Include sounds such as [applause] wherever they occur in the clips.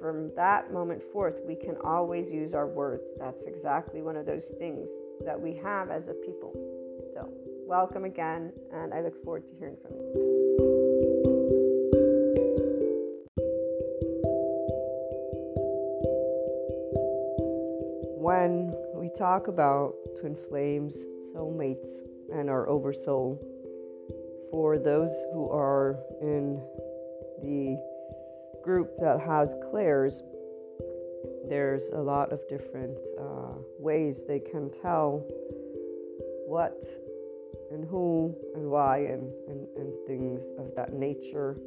from that moment forth, we can always use our words. That's exactly one of those things that we have as a people. So, welcome again, and I look forward to hearing from you. When we talk about twin flames, soulmates, and our oversoul, for those who are in the group that has clairs, there's a lot of different uh, ways they can tell what and who and why and, and, and things of that nature.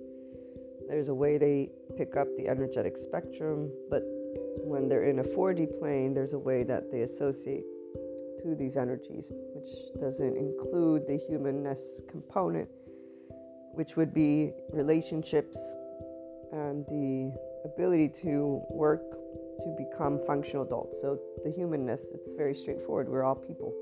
There's a way they pick up the energetic spectrum, but when they're in a 4D plane, there's a way that they associate to these energies, which doesn't include the humanness component, which would be relationships and the ability to work to become functional adults. So the humanness, it's very straightforward. We're all people.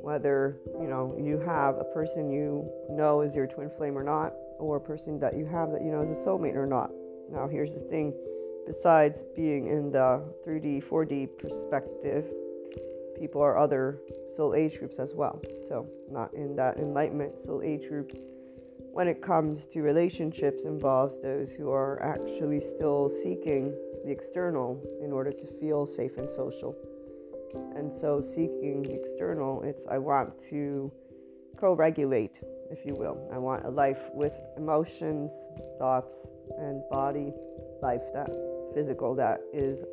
Whether you know you have a person you know is your twin flame or not, or a person that you have that you know is a soulmate or not. Now here's the thing: besides being in the 3D, 4D perspective, people are other soul age groups as well. So not in that enlightenment soul age group when it comes to relationships involves those who are actually still seeking the external in order to feel safe and social. And so seeking the external, it's I want to co-regulate, if you will. I want a life with emotions, thoughts, and body life that physical that is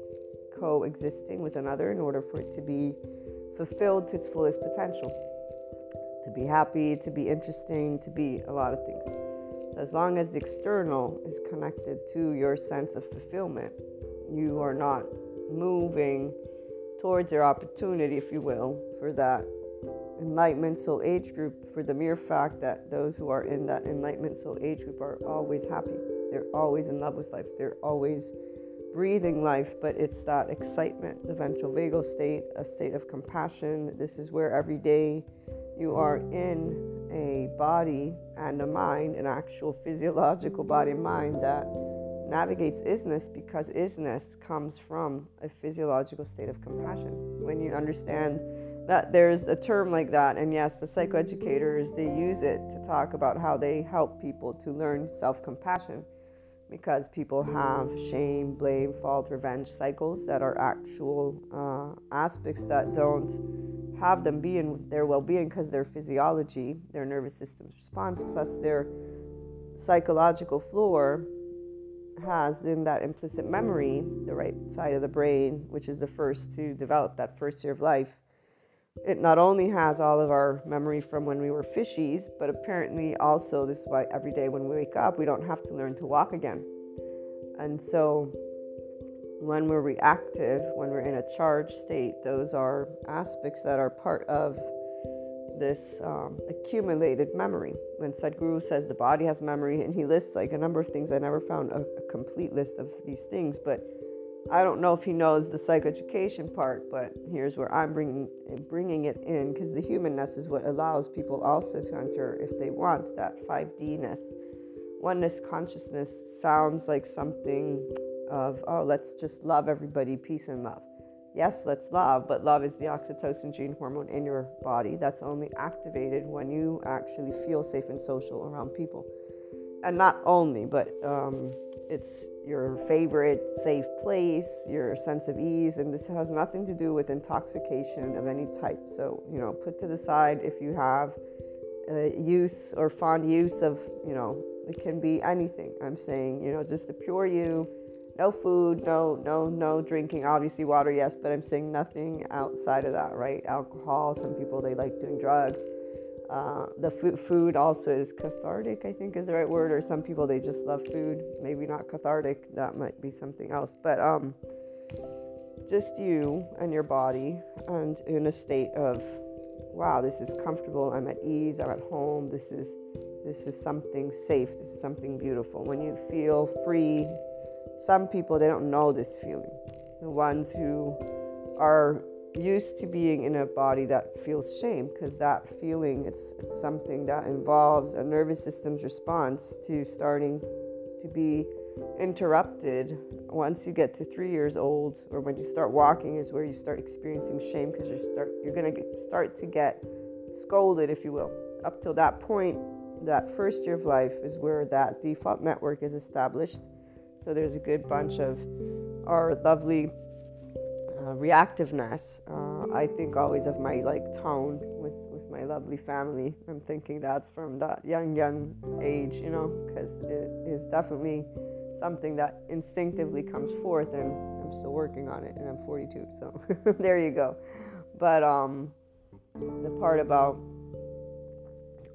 coexisting with another in order for it to be fulfilled to its fullest potential to be happy, to be interesting, to be a lot of things. So as long as the external is connected to your sense of fulfillment, you are not moving towards your opportunity, if you will, for that enlightenment soul age group for the mere fact that those who are in that enlightenment soul age group are always happy. They're always in love with life. They're always breathing life, but it's that excitement, the ventral vagal state, a state of compassion. This is where every day you are in a body and a mind, an actual physiological body and mind that navigates isness because isness comes from a physiological state of compassion. When you understand that there's a term like that, and yes, the psychoeducators they use it to talk about how they help people to learn self-compassion because people have shame, blame, fault, revenge cycles that are actual uh, aspects that don't have them be in their well being because their physiology, their nervous system's response, plus their psychological floor has in that implicit memory, the right side of the brain, which is the first to develop that first year of life. It not only has all of our memory from when we were fishies, but apparently also, this is why every day when we wake up, we don't have to learn to walk again. And so when we're reactive, when we're in a charged state, those are aspects that are part of this um, accumulated memory. When Sadhguru says the body has memory, and he lists like a number of things, I never found a, a complete list of these things, but I don't know if he knows the psychoeducation part. But here's where I'm bringing bringing it in because the humanness is what allows people also to enter if they want that 5D-ness. Oneness consciousness sounds like something of, oh, let's just love everybody, peace and love. Yes, let's love, but love is the oxytocin gene hormone in your body that's only activated when you actually feel safe and social around people. And not only, but um, it's your favorite safe place, your sense of ease, and this has nothing to do with intoxication of any type. So, you know, put to the side if you have uh, use or fond use of, you know, it can be anything. I'm saying, you know, just the pure you no food, no no no drinking. Obviously water, yes, but I'm saying nothing outside of that, right? Alcohol. Some people they like doing drugs. Uh, the food, food also is cathartic, I think is the right word. Or some people they just love food. Maybe not cathartic. That might be something else. But um, just you and your body, and in a state of, wow, this is comfortable. I'm at ease. I'm at home. This is this is something safe. This is something beautiful. When you feel free some people they don't know this feeling. The ones who are used to being in a body that feels shame because that feeling it's, it's something that involves a nervous system's response to starting to be interrupted. Once you get to three years old or when you start walking is where you start experiencing shame because you start you're going to start to get scolded if you will. Up till that point that first year of life is where that default network is established so there's a good bunch of our lovely uh, reactiveness. Uh, I think always of my like tone with with my lovely family. I'm thinking that's from that young young age, you know, because it is definitely something that instinctively comes forth, and I'm still working on it, and I'm 42, so [laughs] there you go. But um, the part about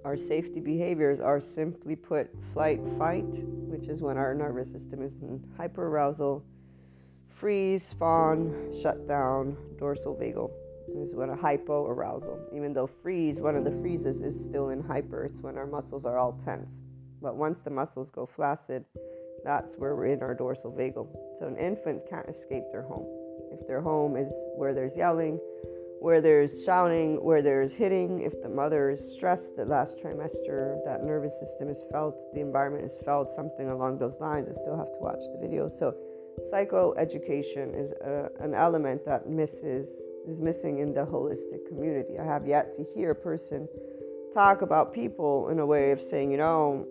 our safety behaviors are simply put flight, fight, which is when our nervous system is in hyperarousal, freeze, fawn, shut down, dorsal vagal This is when a hypoarousal. Even though freeze, one of the freezes is still in hyper, it's when our muscles are all tense. But once the muscles go flaccid, that's where we're in our dorsal vagal. So an infant can't escape their home. If their home is where there's yelling, where there's shouting, where there's hitting, if the mother is stressed the last trimester, that nervous system is felt, the environment is felt, something along those lines. I still have to watch the video. So, psychoeducation is a, an element that misses is missing in the holistic community. I have yet to hear a person talk about people in a way of saying, you know,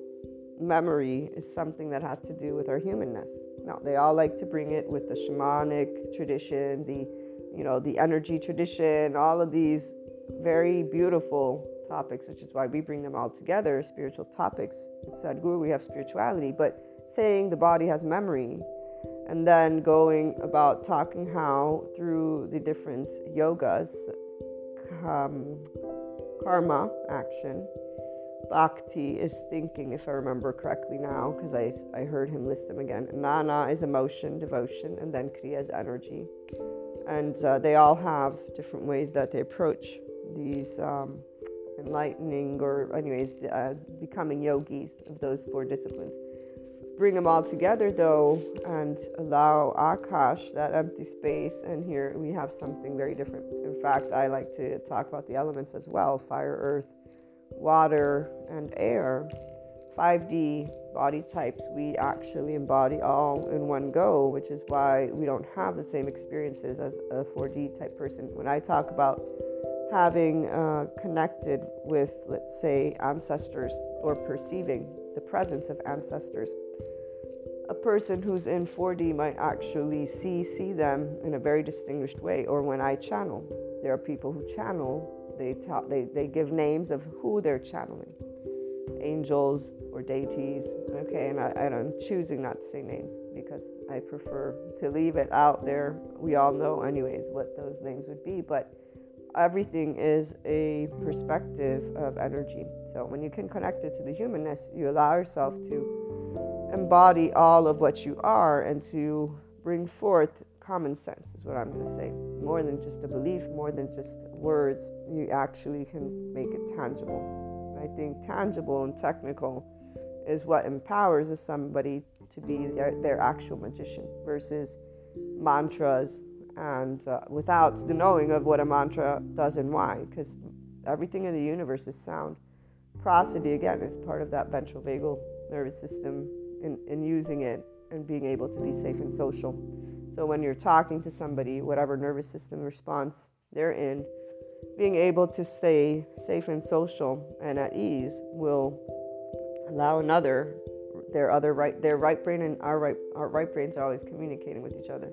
memory is something that has to do with our humanness. Now, they all like to bring it with the shamanic tradition, the you know, the energy tradition, all of these very beautiful topics, which is why we bring them all together, spiritual topics. Sadhguru, we have spirituality, but saying the body has memory, and then going about talking how through the different yogas, um, karma, action, bhakti is thinking, if I remember correctly now, because I, I heard him list them again. Jnana is emotion, devotion, and then Kriya is energy and uh, they all have different ways that they approach these um, enlightening or anyways uh, becoming yogis of those four disciplines. Bring them all together though and allow akash that empty space. And here we have something very different. In fact i like to talk about the elements as well fire earth water and air 5d body types we actually embody all in one go, which is why we don't have the same experiences as a 4D type person. When I talk about having uh, connected with, let's say, ancestors or perceiving the presence of ancestors, a person who's in 4D might actually see see them in a very distinguished way. Or when I channel, there are people who channel. They, ta- they, they give names of who they're channeling angels or deities. Okay, and, I, I'm choosing not to say names because I prefer to leave it out there. We all know, anyways, what those names would be, but everything is a perspective of energy. So when you can connect it to the humanness, you allow yourself to embody all of what you are and to bring forth common sense, is what I'm going to say. More than just a belief, more than just words, you actually can make it tangible. I think tangible and technical is what empowers somebody to be their, their actual magician versus mantras and uh, without the knowing of what a mantra does and why, because everything in the universe is sound. Prosody, again, is part of that ventral vagal nervous system in, in using it and being able to be safe and social. So when you're talking to somebody, whatever nervous system response they're in, being able to stay safe and social and at ease will allow another their other right their right brain and our right our right brains are always communicating with each other.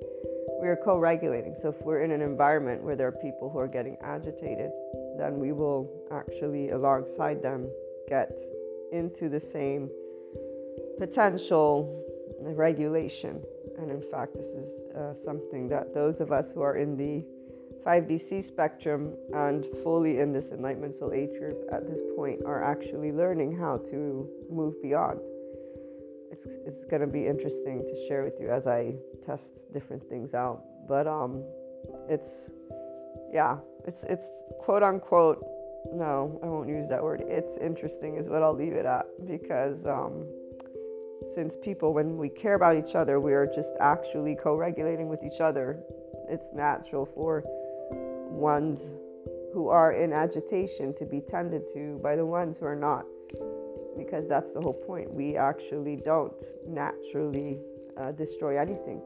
We are co-regulating. So if we're in an environment where there are people who are getting agitated then we will actually alongside them get into the same potential regulation. And in fact this is uh, something that those of us who are in the 5DC spectrum and fully in this enlightenment soul age group at this point are actually learning how to move beyond. It's, it's going to be interesting to share with you as I test different things out. But um, it's, yeah, it's, it's quote unquote, no, I won't use that word. It's interesting, is what I'll leave it at because um, since people, when we care about each other, we are just actually co regulating with each other. It's natural for ones who are in agitation to be tended to by the ones who are not. Because that's the whole point. We actually don't naturally uh, destroy anything.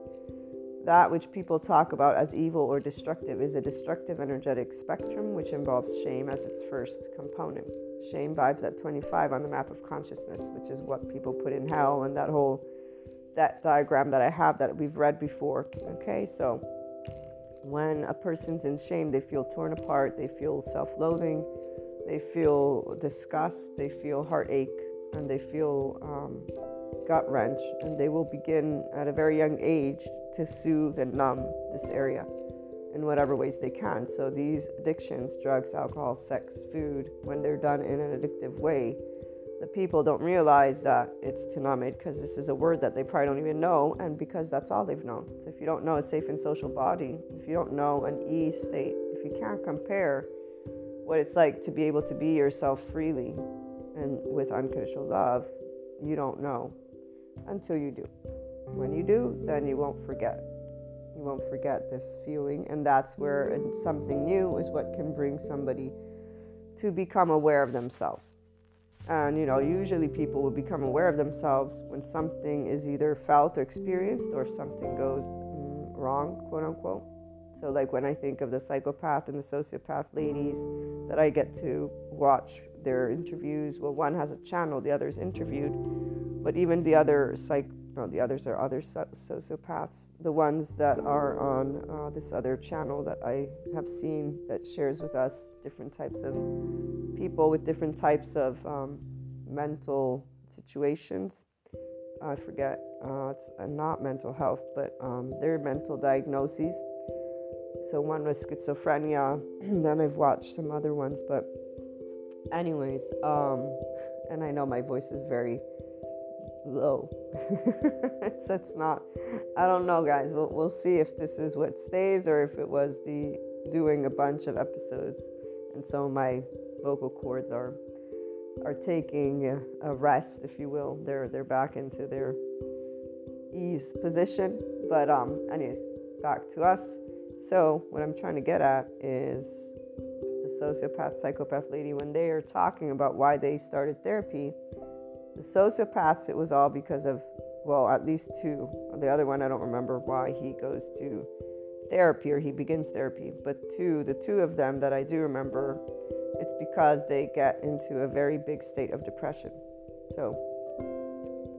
That which people talk about as evil or destructive is a destructive energetic spectrum which involves shame as its first component. Shame vibes at 25 on the map of consciousness, which is what people put in hell and that whole that diagram that I have that we've read before. Okay, so When a person's in shame, they feel torn apart, they feel self loathing, they feel disgust, they feel heartache, and they feel um, gut wrench, and they will begin at a very young age to soothe and numb this area in whatever ways they can. So these addictions, drugs, alcohol, sex, food, when they're done in an addictive way, the people don't realize that it's it because this is a word that they probably don't even know, and because that's all they've known. So if you don't know a safe and social body, if you don't know an ease state, if you can't compare what it's like to be able to be yourself freely and with unconditional love, you don't know until you do. When you do, then you won't forget. You won't forget this feeling, and that's where something new is what can bring somebody to become aware of themselves. And you know, usually people will become aware of themselves when something is either felt or experienced, or if something goes mm, wrong, quote unquote. So, like when I think of the psychopath and the sociopath ladies that I get to watch their interviews, well, one has a channel, the other is interviewed, but even the other psych the others are other so- sociopaths. The ones that are on uh, this other channel that I have seen that shares with us different types of people with different types of um, mental situations. I forget, uh, it's uh, not mental health, but um, their mental diagnoses. So one was schizophrenia, and [clears throat] then I've watched some other ones, but anyways, um, and I know my voice is very low. so it's not, I don't know, guys. We'll, we'll see if this is what stays or if it was the doing a bunch of episodes. And so my vocal cords are are taking a rest, if you will. They're they're back into their ease position. But um, anyways, back to us. So what I'm trying to get at is the sociopath, psychopath lady when they are talking about why they started therapy the sociopaths, it was all because of, well, at least two. The other one, I don't remember why he goes to therapy or he begins therapy. But two, the two of them that I do remember, it's because they get into a very big state of depression. So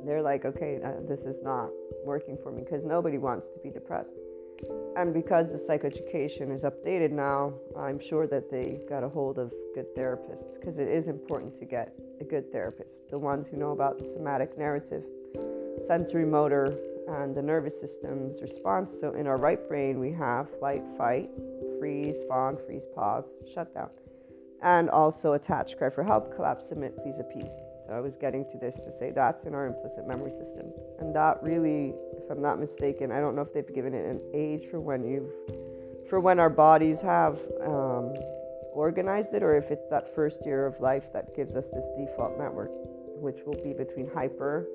they're like, okay, uh, this is not working for me because nobody wants to be depressed. And because the psychoeducation is updated now, I'm sure that they got a hold of good therapists because it is important to get a good therapist. The ones who know about the somatic narrative, sensory motor, and the nervous system's response. So in our right brain, we have flight, fight, freeze, fawn, freeze, pause, shut down, and also attach, cry for help, collapse, submit, please appease. So I was getting to this to say that's in our implicit memory system. And that really, if I'm not mistaken, I don't know if they've given it an age for when you've, for when our bodies have um, organized it, or if it's that first year of life that gives us this default network, which will be between hyper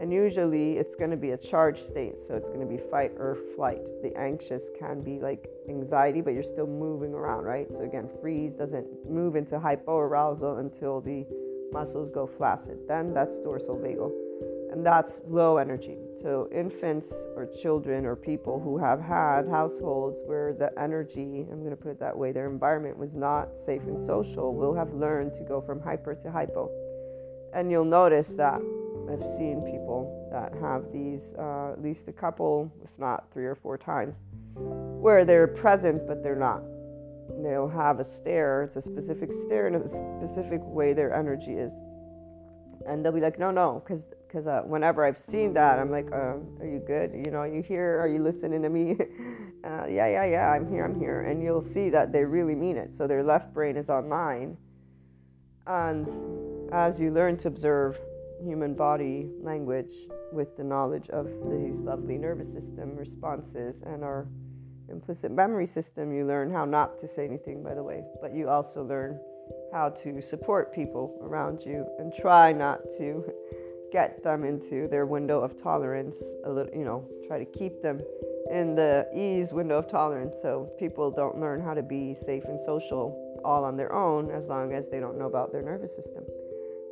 and usually it's going to be a charged state. So it's going to be fight or flight. The anxious can be like anxiety, but you're still moving around, right? So again, freeze doesn't move into hypoarousal until the muscles go flaccid. Then that's dorsal vagal. And that's low energy. So, infants or children or people who have had households where the energy, I'm going to put it that way, their environment was not safe and social, will have learned to go from hyper to hypo. And you'll notice that I've seen people that have these, uh, at least a couple, if not three or four times, where they're present but they're not they'll have a stare. It's a specific stare and a specific way their energy is. And they'll be like, no, no, because because uh, whenever I've seen that, I'm like, uh, are you good? You know, are you here? Are you listening to me? [laughs] uh, yeah, yeah, yeah, I'm here, I'm here. And you'll see that they really mean it. So their left brain is online. And as you learn to observe human body language with the knowledge of these lovely nervous system responses and our implicit memory system, you learn how not to say anything, by the way, but you also learn how to support people around you and try not to [laughs] get them into their window of tolerance a little, you know, try to keep them in the ease window of tolerance so people don't learn how to be safe and social all on their own as long as they don't know about their nervous system,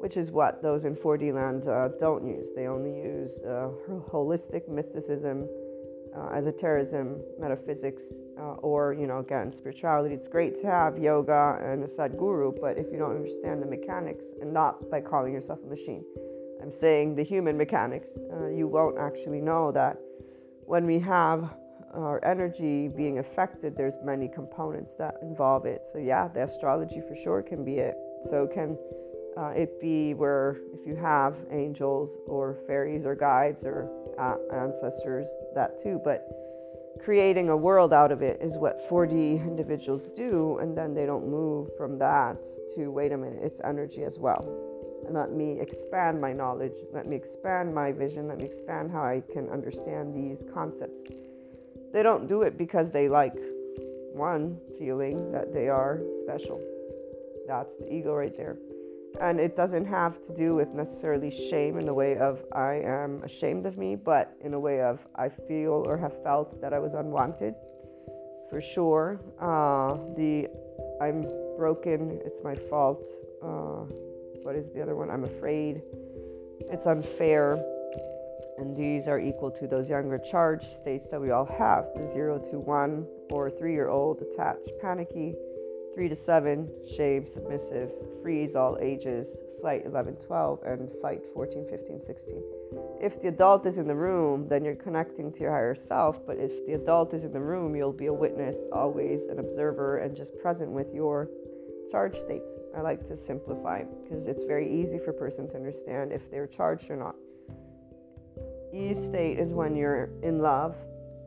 which is what those in 4D land uh, don't use. They only use uh, holistic mysticism uh, esotericism, metaphysics, uh, or, you know, again, spirituality. It's great to have yoga and a Sadguru, but if you don't understand the mechanics, and not by calling yourself a machine, I'm saying the human mechanics, uh, you won't actually know that when we have our energy being affected, there's many components that involve it. So yeah, the astrology for sure can be it. So can uh, it be where if you have angels or fairies or guides or ancestors, that too. But creating a world out of it is what 4D individuals do, and then they don't move from that to wait a minute, it's energy as well. And let me expand my knowledge, let me expand my vision, let me expand how I can understand these concepts. They don't do it because they like one feeling that they are special. That's the ego right there. And it doesn't have to do with necessarily shame in the way of I am ashamed of me, but in a way of I feel or have felt that I was unwanted. For sure. Uh, the I'm broken, it's my fault. Uh, what is the other one? I'm afraid. It's unfair. And these are equal to those younger charge states that we all have the 0 to 1 or 3 year old, attached, panicky, 3 to 7, shame, submissive, freeze all ages, flight 11, 12, and fight 14, 15, 16. If the adult is in the room, then you're connecting to your higher self. But if the adult is in the room, you'll be a witness, always an observer, and just present with your charge states. I like to simplify because it's very easy for a person to understand if they're charged or not. E state is when you're in love,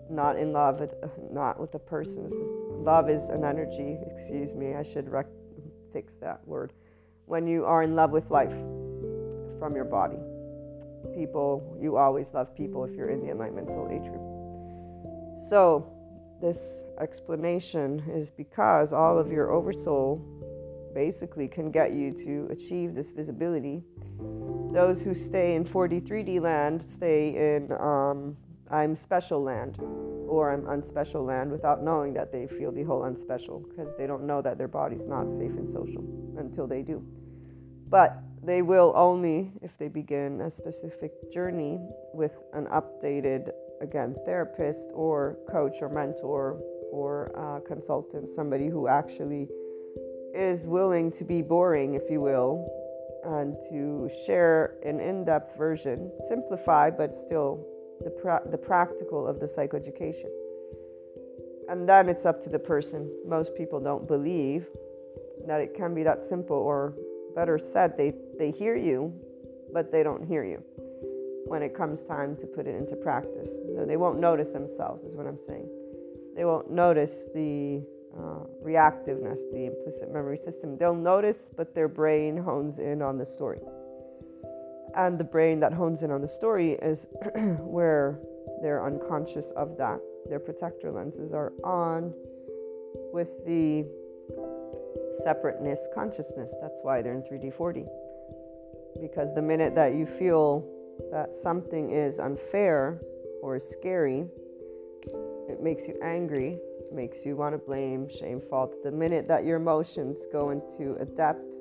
not in love with [laughs] not with the person. Love is an energy. Excuse me, I should rec- fix that word. When you are in love with life from your body, people you always love people if you're in the enlightenment soul group. So this explanation is because all of your oversoul basically can get you to achieve this visibility those who stay in 43D land stay in um, I'm special land or I'm unspecial land without knowing that they feel the whole unspecial because they don't know that their body's not safe and social until they do. But they will only if they begin a specific journey with an updated, again, therapist or coach or mentor or uh, consultant, somebody who actually is willing to be boring, if you will, and to share an in depth version, simplified but still the, pra- the practical of the psychoeducation. And then it's up to the person. Most people don't believe that it can be that simple, or better said, they, they hear you, but they don't hear you when it comes time to put it into practice. So they won't notice themselves, is what I'm saying. They won't notice the uh, reactiveness, the implicit memory system. They'll notice, but their brain hones in on the story. And the brain that hones in on the story is [clears throat] where they're unconscious of that. Their protector lenses are on with the separateness consciousness. That's why they're in 3D 4D. Because the minute that you feel that something is unfair or scary, it makes you angry makes you want to blame, shame, fault. The minute that your emotions go into a depth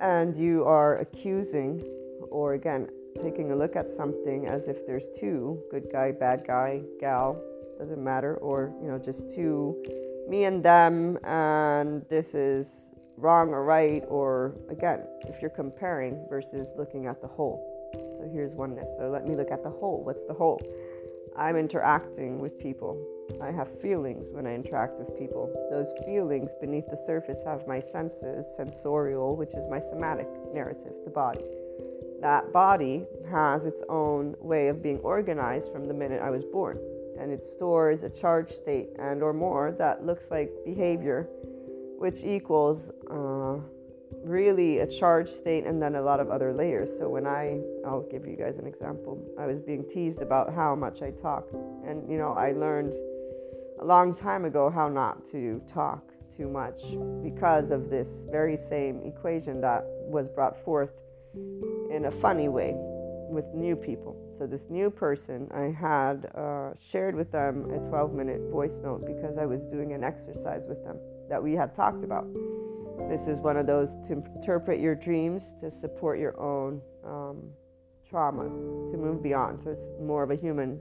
and you are accusing, or again, taking a look at something as if there's two good guy, bad guy, gal, doesn't matter, or you know, just two, me and them, and this is wrong or right, or again, if you're comparing versus looking at the whole. So here's oneness. So let me look at the whole. What's the whole? I'm interacting with people. I have feelings when I interact with people. Those feelings beneath the surface have my senses, sensorial, which is my somatic narrative, the body. That body has its own way of being organized from the minute I was born, and it stores a charge state and or more that looks like behavior, which equals uh, really a charge state and then a lot of other layers. So when I, I'll give you guys an example. I was being teased about how much I talk, and you know, I learned a long time ago how not to talk too much because of this very same equation that was brought forth in a funny way with new people. So, this new person, I had uh, shared with them a 12 minute voice note because I was doing an exercise with them that we had talked about. This is one of those to interpret your dreams to support your own um, traumas, to move beyond. So, it's more of a human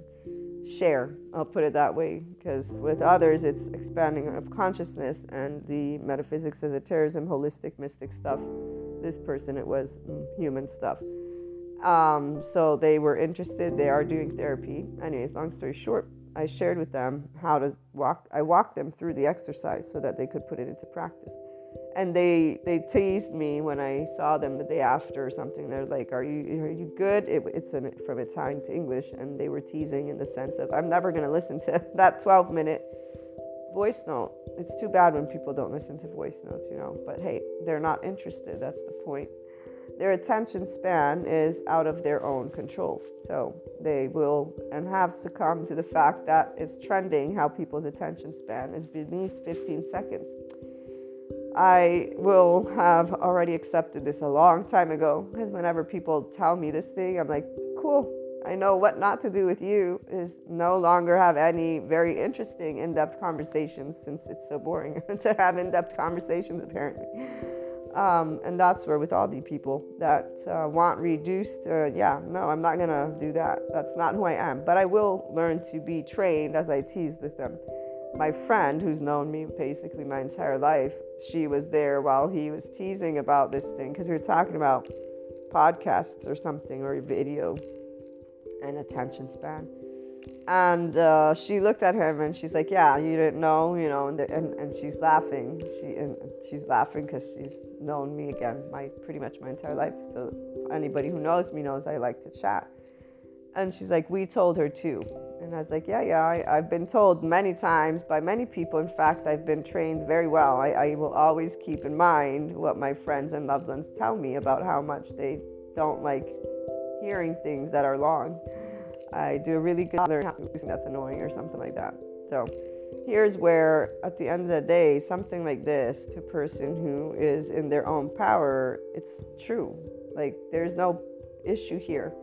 share. I'll put it that way because with others it's expanding of consciousness and the metaphysics, esotericism, holistic, mystic stuff. This person, it was human stuff. Um, so they were interested. They are doing therapy. Anyways, long story short, I shared with them how to walk. I walked them through the exercise so that they could put it into practice. And they they teased me when I saw them the day after or something. They're like, "Are you are you good?" It, it's an, from Italian to English, and they were teasing in the sense of, "I'm never going to listen to [laughs] that 12 minute voice note. It's too bad when people don't listen to voice notes, you know. But hey, they're not interested. That's the point their attention span is out of their own control. So they will and have succumbed to the fact that it's trending how people's attention span is beneath 15 seconds. I will have already accepted this a long time ago because whenever people tell me this thing, I'm like, cool. I know what not to do with you is no longer have any very interesting in depth conversations since it's so boring [laughs] to have in depth conversations, apparently. Um, and that's where, with all the people that uh, want reduced, uh, yeah, no, I'm not gonna do that. That's not who I am. But I will learn to be trained as I teased with them. My friend, who's known me basically my entire life, she was there while he was teasing about this thing because we were talking about podcasts or something or video and attention span and uh, she looked at him and she's like, "Yeah, you didn't know, you know," and, and, and she's laughing. She and she's laughing because she's known me again my pretty much my entire life. So anybody who knows me knows I like to chat. And she's like, "We told her too." And I was like, "Yeah, yeah, I, have been told many times by many people. In fact, I've been trained very well. I, I will always keep in mind what my friends and loved ones tell me about how much they don't like hearing things that are long." I do a really good job that's annoying or something like that. So here's where at the end of the day, something like this to person who is in their own power, it's true. Like there's no issue here.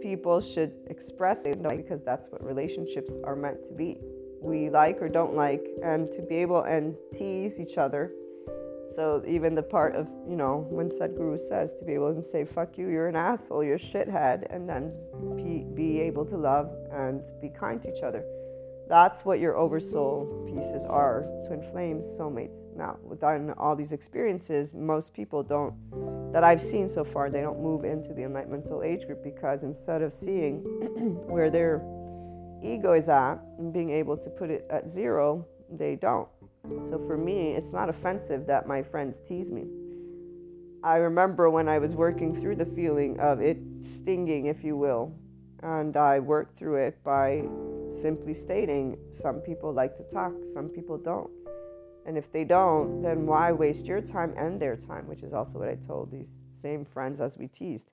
People should express it because that's what relationships are meant to be. We like or don't like, and to be able and tease each other so even the part of, you know, when Sadhguru says to be able to say, fuck you, you're an asshole, you're a shithead, and then be, able to love and be kind to each other. That's what your oversoul pieces are, twin flames, soulmates. Now, within all these experiences, most people don't, that I've seen so far, they don't move into the Enlightenment Soul Age group because instead of seeing [clears throat] where their ego is at and being able to put it at zero, they don't. So for me, it's not offensive that my friends tease me. I remember when I was working through the feeling of it stinging, if you will, and I worked through it by simply stating some people like to talk, some people don't. And if they don't, then why waste your time and their time, which is also what I told these same friends as we teased.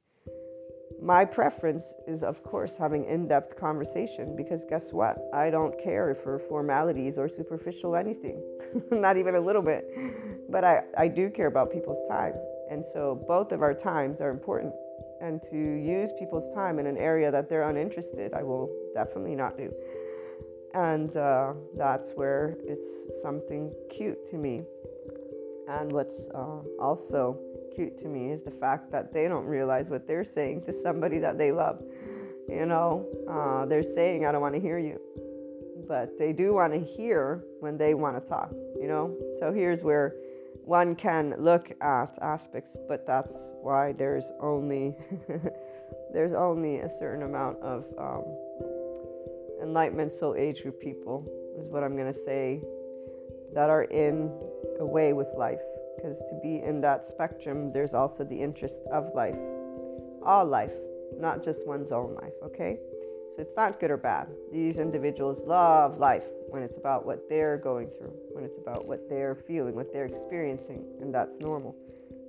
My preference is, of course, having in depth conversation because guess what? I don't care for formalities or superficial anything, [laughs] not even a little bit. But I, I do care about people's time. And so both of our times are important. And to use people's time in an area that they're uninterested, I will definitely not do. And uh, that's where it's something cute to me. And what's uh, also cute to me is the fact that they don't realize what they're saying to somebody that they love. You know, uh, they're saying, I don't want to hear you. But they do want to hear when they want to talk, you know? So here's where one can look at aspects, but that's why there's only [laughs] there's only a certain amount of um, enlightenment soul age group people is what I'm gonna say that are in a way with life because to be in that spectrum, there's also the interest of life, all life, not just one's own life, okay? So it's not good or bad. These individuals love life when it's about what they're going through, when it's about what they're feeling, what they're experiencing, and that's normal.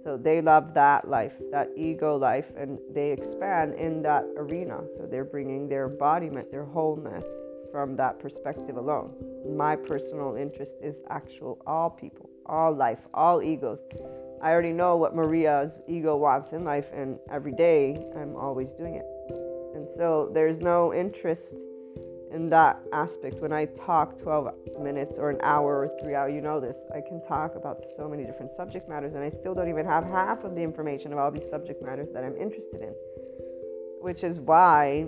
So they love that life, that ego life, and they expand in that arena. So they're bringing their embodiment, their wholeness from that perspective alone. My personal interest is actual all people all life, all egos. I already know what Maria's ego wants in life, and every day I'm always doing it. And so there's no interest in that aspect. When I talk 12 minutes or an hour or three hours, you know this, I can talk about so many different subject matters, and I still don't even have half of the information of all these subject matters that I'm interested in. Which is why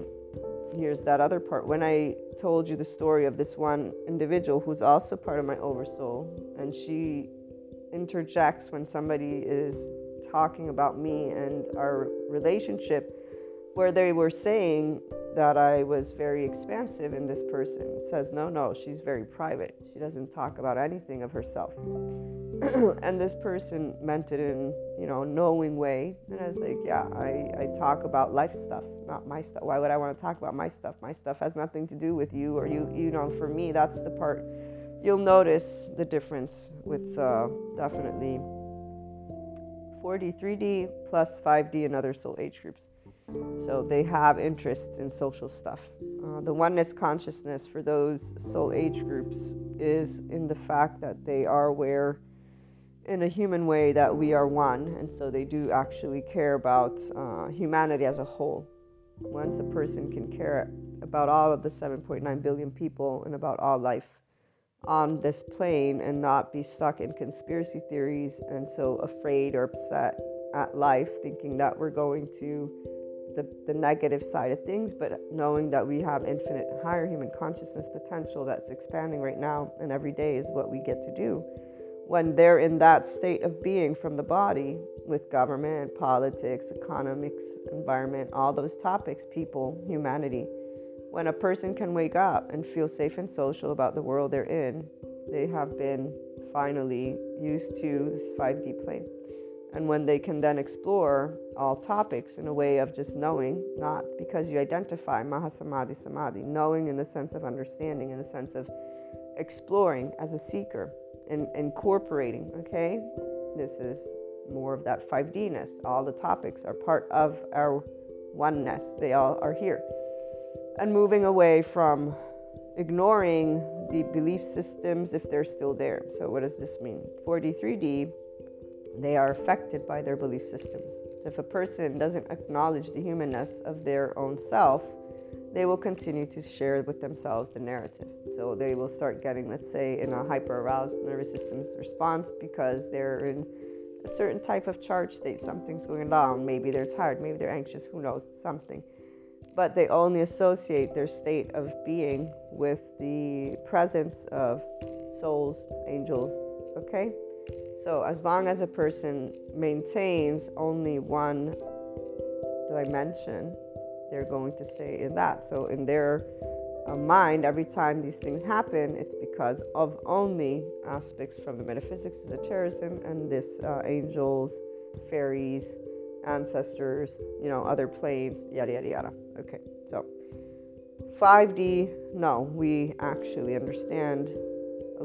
here's that other part. When I told you the story of this one individual who's also part of my oversoul, and she interjects when somebody is talking about me and our relationship, where they were saying that I was very expansive in this person says, no, no, she's very private. She doesn't talk about anything of herself. [clears throat] and this person meant it in, you know, knowing way. And I was like, yeah, I, I talk about life stuff, not my stuff. Why would I want to talk about my stuff? My stuff has nothing to do with you or you, you know, for me, that's the part you'll notice the difference with uh, definitely 4D, 3D plus 5D and other soul age groups. So they have interests in social stuff. Uh, the oneness consciousness for those soul age groups is in the fact that they are aware in a human way that we are one, and so they do actually care about uh, humanity as a whole. Once a person can care about all of the 7.9 billion people and about all life on this plane and not be stuck in conspiracy theories and so afraid or upset at life, thinking that we're going to the, the negative side of things, but knowing that we have infinite higher human consciousness potential that's expanding right now and every day is what we get to do. When they're in that state of being from the body with government, politics, economics, environment, all those topics, people, humanity, when a person can wake up and feel safe and social about the world they're in, they have been finally used to this 5D plane and when they can then explore all topics in a way of just knowing, not because you identify Mahasamadhi Samadhi, knowing in the sense of understanding, in the sense of exploring as a seeker and incorporating, okay? This is more of that 5D-ness. All the topics are part of our oneness, they all are here. And moving away from ignoring the belief systems if they're still there. So, what does this mean? 4D, 3D they are affected by their belief systems. If a person doesn't acknowledge the humanness of their own self, they will continue to share with themselves the narrative. So they will start getting, let's say, in a hyper aroused nervous system response because they're in a certain type of charge state. Something's going on. Maybe they're tired. Maybe they're anxious. Who knows? Something. But they only associate their state of being with the presence of souls, angels. Okay? So, as long as a person maintains only one dimension, they're going to stay in that. So, in their uh, mind, every time these things happen, it's because of only aspects from the metaphysics, esotericism, and this uh, angels, fairies, ancestors, you know, other planes, yada, yada, yada. Okay, so 5D, no, we actually understand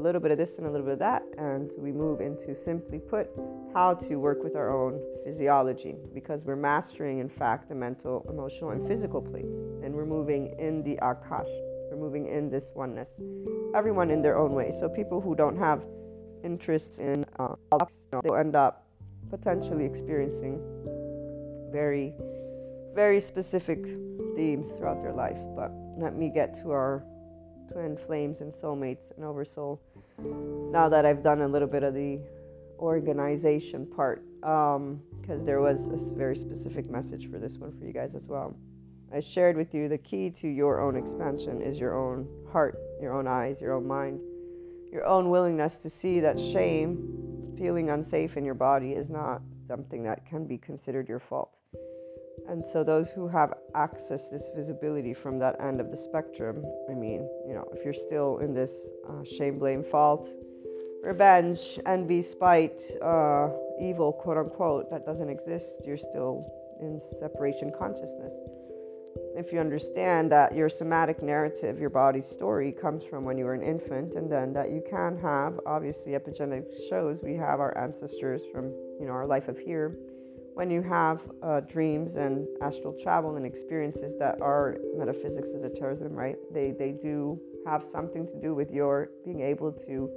a little bit of this and a little bit of that, and we move into simply put how to work with our own physiology because we're mastering, in fact, the mental, emotional, and physical plates, and we're moving in the akash, we're moving in this oneness, everyone in their own way. So, people who don't have interests in uh, they'll end up potentially experiencing very, very specific themes throughout their life. But let me get to our twin flames and soulmates and oversoul. Now that I've done a little bit of the organization part, because um, there was a very specific message for this one for you guys as well. I shared with you the key to your own expansion is your own heart, your own eyes, your own mind, your own willingness to see that shame, feeling unsafe in your body, is not something that can be considered your fault. And so, those who have access this visibility from that end of the spectrum, I mean, you know, if you're still in this uh, shame, blame, fault, revenge, envy, spite, uh, evil, quote unquote, that doesn't exist, you're still in separation consciousness. If you understand that your somatic narrative, your body's story, comes from when you were an infant, and then that you can have, obviously, epigenetics shows we have our ancestors from, you know, our life of here when you have uh, dreams and astral travel and experiences that are metaphysics esotericism, right? They, they do have something to do with your being able to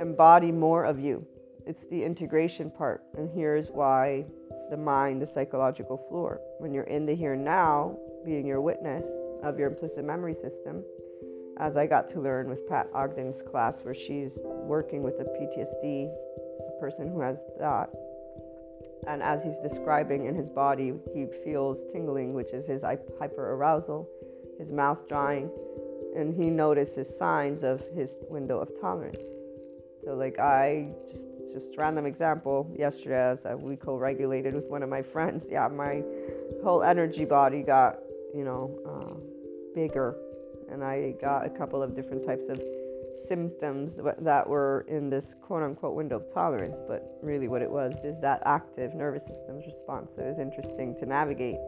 embody more of you. It's the integration part. And here's why the mind, the psychological floor. When you're in the here and now, being your witness of your implicit memory system, as I got to learn with Pat Ogden's class, where she's working with a PTSD, a person who has that and as he's describing in his body, he feels tingling, which is his hyper arousal, his mouth drying, and he notices signs of his window of tolerance. So, like, I just just random example yesterday as we co-regulated with one of my friends yeah my whole energy body got you know, uh, bigger. And I got a couple of different types of symptoms that were in this quote unquote window of tolerance. But really, what it was is that active nervous system's response. So it was interesting to navigate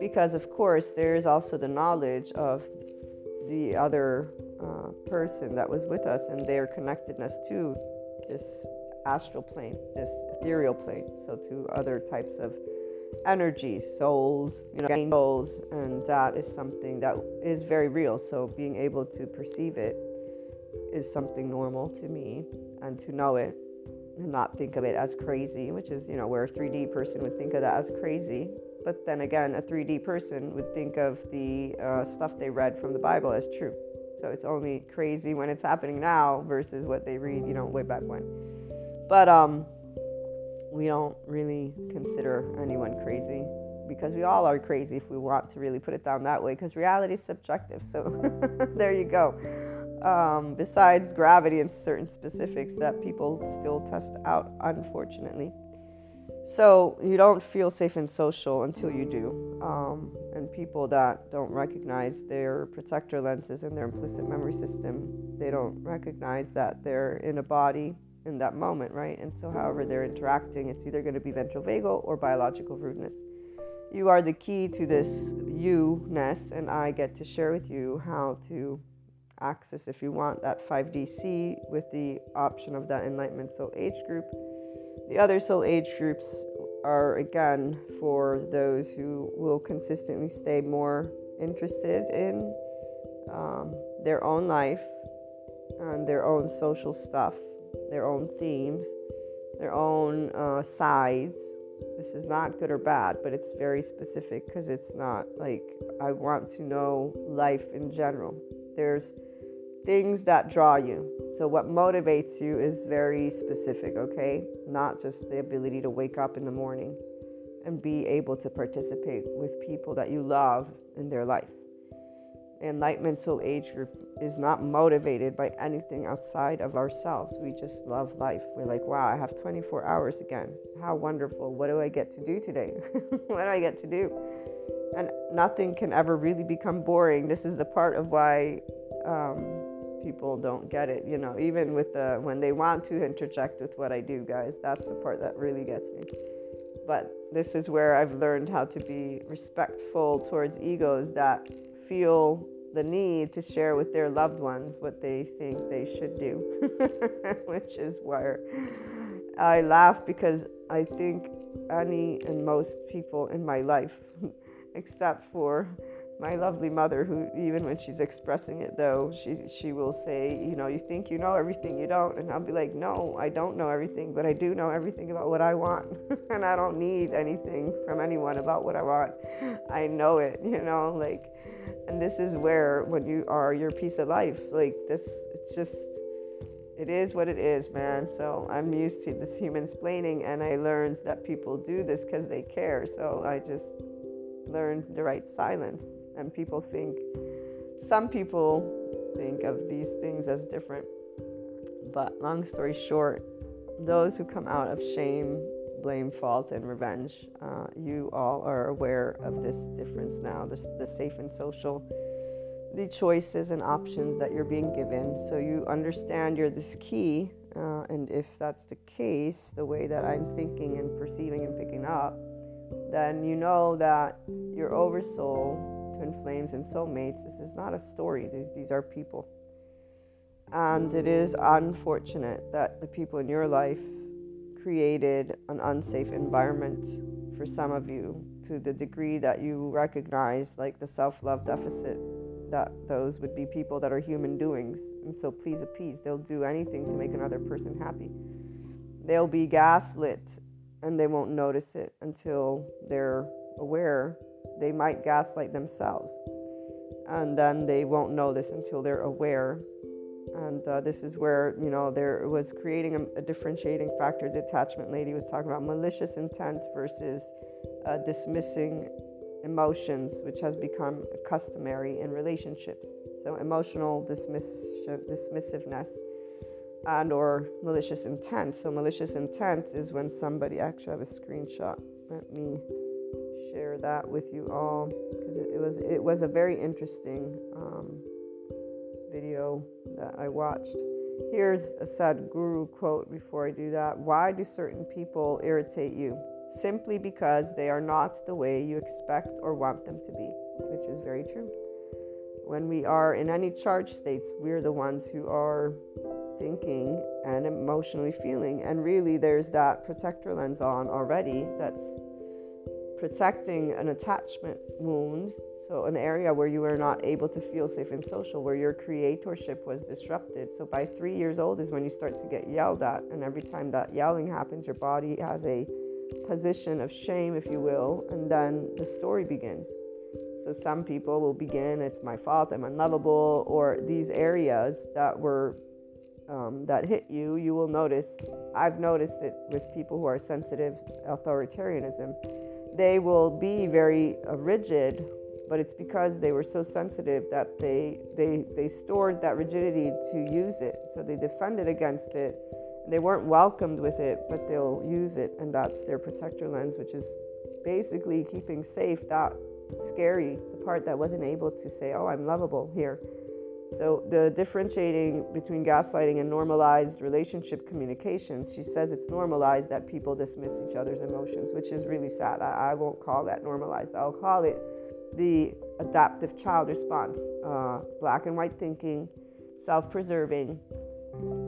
because, of course, there is also the knowledge of the other uh, person that was with us and their connectedness to this astral plane, this ethereal plane, so to other types of energies, souls, you know, souls, and that is something that is very real. So being able to perceive it is something normal to me, and to know it and not think of it as crazy, which is you know where a 3D person would think of that as crazy. But then again, a 3D person would think of the uh, stuff they read from the Bible as true. So it's only crazy when it's happening now versus what they read, you know, way back when. But um, we don't really consider anyone crazy because we all are crazy if we want to really put it down that way because reality is subjective. So [laughs] there you go. Um, besides gravity and certain specifics that people still test out, unfortunately. So you don't feel safe and social until you do. Um, and people that don't recognize their protector lenses and their implicit memory system, they don't recognize that they're in a body in that moment, right? And so, however they're interacting, it's either going to be ventral vagal or biological rudeness. You are the key to this you ness, and I get to share with you how to access, if you want, that 5DC with the option of that Enlightenment Soul Age group. The other soul age groups are again for those who will consistently stay more interested in um, their own life and their own social stuff their own themes, their own uh, sides. This is not good or bad, but it's very specific because it's not like I want to know life in general. There's things that draw you. So, what motivates you is very specific, okay? Not just the ability to wake up in the morning and be able to participate with people that you love in their life. Enlightenment Soul Age group is not motivated by anything outside of ourselves. We just love life. We're like, wow, I have 24 hours again. How wonderful. What do I get to do today? [laughs] what do I get to do? And nothing can ever really become boring. This is the part of why um, people don't get it. You know, even with the when they want to interject with what I do, guys, that's the part that really gets me. But this is where I've learned how to be respectful towards egos that feel the need to share with their loved ones what they think they should do, [laughs] which is where I laugh because I think any and most people in my life, [laughs] except for my lovely mother, who even when she's expressing it though, she she will say, you know, you think you know everything, you don't, and I'll be like, no, I don't know everything, but I do know everything about what I want, [laughs] and I don't need anything from anyone about what I want. I know it, you know, like and this is where when you are your piece of life like this it's just it is what it is man. So i'm used to this human splaining and i learned that people do this because they care. So i just learned the right silence and people think some people think of these things as different but long story short those who come out of shame blame, fault, and revenge. Uh, you all are aware of this difference now, the safe and social, the choices and options that you're being given. So you understand you're this key. Uh, and if that's the case, the way that I'm thinking and perceiving and picking up, then you know that your oversoul, twin flames, and soulmates, this is not a story. These, these are people. And it is unfortunate that the people in your life created an unsafe environment for some of you to the degree that you recognize like the self-love deficit that those would be people that are human doings and so please appease they'll do anything to make another person happy they'll be gaslit and they won't notice it until they're aware they might gaslight themselves. And then they won't notice until they're aware. And uh, this is where you know there was creating a, a, differentiating factor. Detachment lady was talking about malicious intent versus uh, dismissing emotions which has become customary in relationships. So emotional dismiss- dismissiveness and or malicious intent so malicious intent is when somebody actually have a screenshot let me share that with you all because it, it, was it was a very interesting um, video that I watched. Here's a Sadhguru quote before I do that. Why do certain people irritate you? Simply because they are not the way you expect or want them to be, which is very true. When we are in any charged states, we're the ones who are thinking and emotionally feeling. And really, there's that protector lens on already that's protecting an attachment wound. So, an area where you are not able to feel safe and social, where your creatorship was disrupted. So, by three years old is when you start to get yelled at. And every time that yelling happens, your body has a position of shame, if you will, and then the story begins. So, some people will begin, it's my fault, I'm unlovable, or these areas that were um, that hit you, you will notice. I've noticed it with people who are sensitive authoritarianism. They will be very uh, rigid, but it's because they were so sensitive that they they they stored that rigidity to use it. So they defended against it. They weren't welcomed with it, but they'll use it, and that's their protector lens, which is basically keeping safe that scary, the part that wasn't able to say, "Oh, I'm lovable here." So, the differentiating between gaslighting and normalized relationship communications, she says it's normalized that people dismiss each other's emotions, which is really sad. I, I won't call that normalized. I'll call it the adaptive child response. Uh, black and white thinking, self preserving,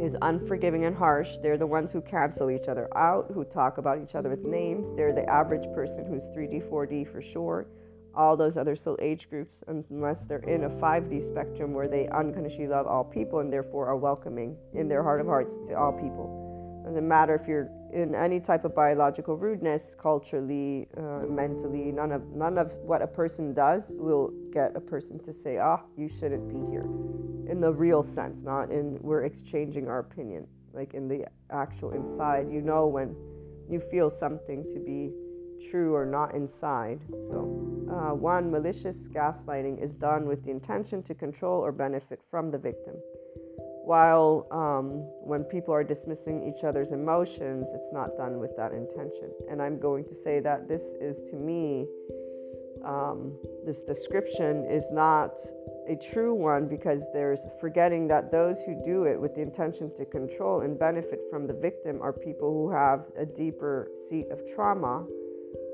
is unforgiving and harsh. They're the ones who cancel each other out, who talk about each other with names. They're the average person who's 3D, 4D for sure all those other soul age groups unless they're in a 5D spectrum where they unconditionally love all people and therefore are welcoming in their heart of hearts to all people. Doesn't matter if you're in any type of biological rudeness, culturally, uh, mentally, none of none of what a person does will get a person to say, "Ah, oh, you shouldn't be here," in the real sense, not in we're exchanging our opinion, like in the actual inside. You know when you feel something to be true or not inside. So, uh, one, malicious gaslighting is done with the intention to control or benefit from the victim. While um, when people are dismissing each other's emotions, it's not done with that intention. And I'm going to say that this is to me, um, this description is not a true one because there's forgetting that those who do it with the intention to control and benefit from the victim are people who have a deeper seat of trauma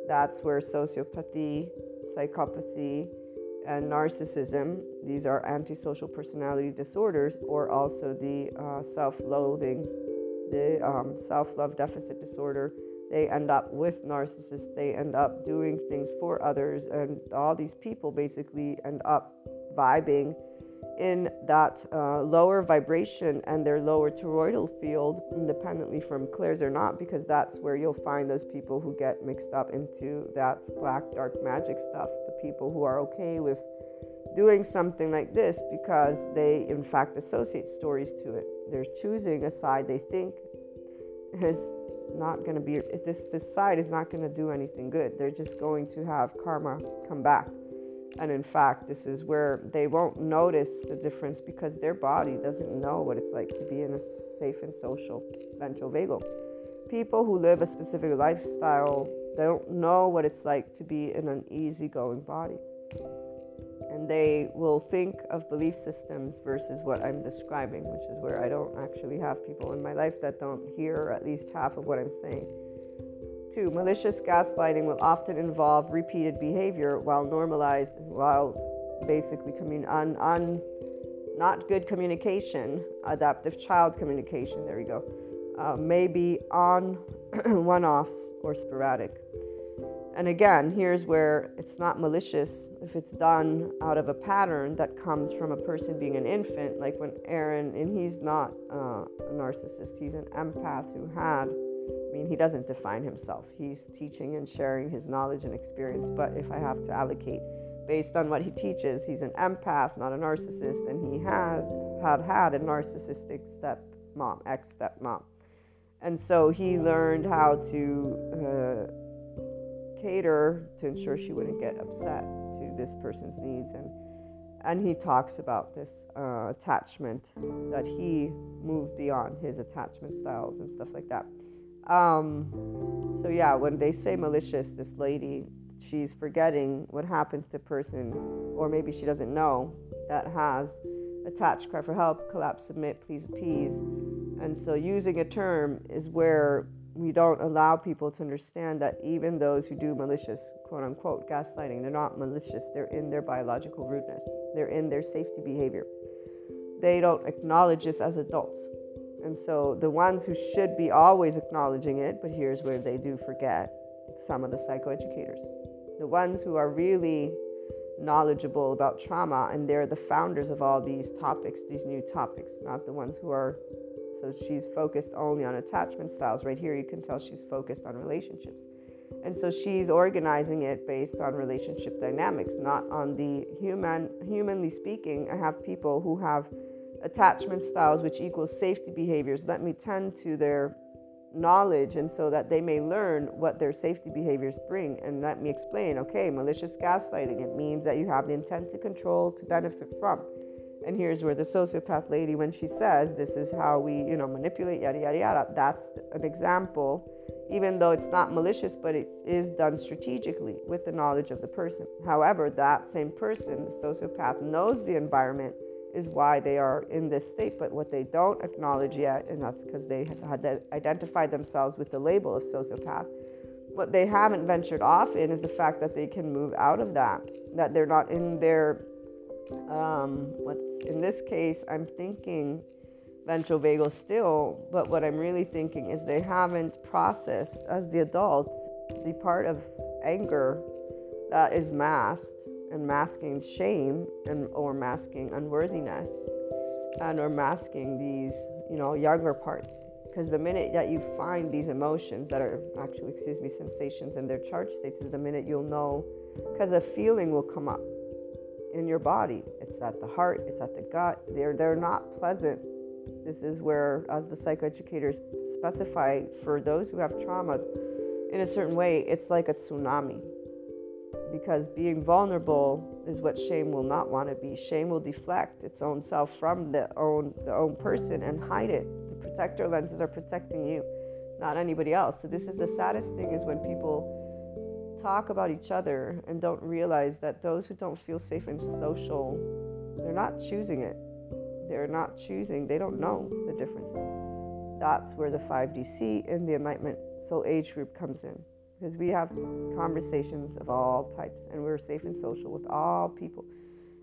that's where sociopathy, psychopathy, and narcissism, these are antisocial personality disorders, or also the uh, self loathing, the um, self love deficit disorder. They end up with narcissists, they end up doing things for others, and all these people basically end up vibing in that uh, lower vibration and their lower toroidal field, independently from clairs or not, because that's where you'll find those people who get mixed up into that black, dark magic stuff. The people who are okay with doing something like this because they, in fact, associate stories to it. They're choosing a side they think is not going to be, this, this side is not going to do anything good. They're just going to have karma come back. And in fact, this is where they won't notice the difference because their body doesn't know what it's like to be in a safe and social ventral vagal. People who live a specific lifestyle they don't know what it's like to be in an easygoing body. And they will think of belief systems versus what I'm describing, which is where I don't actually have people in my life that don't hear at least half of what I'm saying. Two, malicious gaslighting will often involve repeated behavior while normalized, while basically commun- on, on not good communication, adaptive child communication, there we go, uh, maybe on [clears throat] one offs or sporadic. And again, here's where it's not malicious if it's done out of a pattern that comes from a person being an infant, like when Aaron, and he's not uh, a narcissist, he's an empath who had I mean, he doesn't define himself. He's teaching and sharing his knowledge and experience. But if I have to allocate based on what he teaches, he's an empath, not a narcissist, and he had had had a narcissistic stepmom, ex stepmom, and so he learned how to uh, cater to ensure she wouldn't get upset to this person's needs and. And he talks about this uh, attachment that he moved beyond his attachment styles and stuff like that. Um, so yeah, when they say malicious, this lady, she's forgetting what happens to person, or maybe she doesn't know that has attached, cry for help, collapse, submit, please appease. And so using a term is where we don't allow people to understand that even those who do malicious, quote unquote, gaslighting, they're not malicious. They're in their biological rudeness, they're in their safety behavior. They don't acknowledge this as adults. And so the ones who should be always acknowledging it, but here's where they do forget some of the psychoeducators. The ones who are really knowledgeable about trauma and they're the founders of all these topics, these new topics, not the ones who are so she's focused only on attachment styles. Right here, you can tell she's focused on relationships. And so she's organizing it based on relationship dynamics, not on the human. Humanly speaking, I have people who have attachment styles, which equals safety behaviors. Let me tend to their knowledge, and so that they may learn what their safety behaviors bring. And let me explain. Okay, malicious gaslighting. It means that you have the intent to control, to benefit from. And here's where the sociopath lady, when she says, This is how we, you know, manipulate, yada, yada, yada, that's an example, even though it's not malicious, but it is done strategically with the knowledge of the person. However, that same person, the sociopath, knows the environment is why they are in this state, but what they don't acknowledge yet, and that's because they had identified themselves with the label of sociopath. What they haven't ventured off in is the fact that they can move out of that, that they're not in their um, what's in this case, I'm thinking ventral vagal still, but what I'm really thinking is they haven't processed as the adults the part of anger that is masked and masking shame and or masking unworthiness and or masking these you know younger parts because the minute that you find these emotions that are actually excuse me sensations and their charge states is the minute you'll know because a feeling will come up in your body. It's at the heart, it's at the gut. They're, they're not pleasant. This is where, as the psychoeducators specify, for those who have trauma in a certain way, it's like a tsunami. Because being vulnerable is what shame will not want to be. Shame will deflect its own self from the own, the own person and hide it. The protector lenses are protecting you, not anybody else. So, this is the saddest thing is when people talk about each other and don't realize that those who don't feel safe and social, they're not choosing it. They're not choosing, they don't know the difference. That's where the 5DC in the Enlightenment Soul Age group comes in. Because we have conversations of all types and we're safe and social with all people.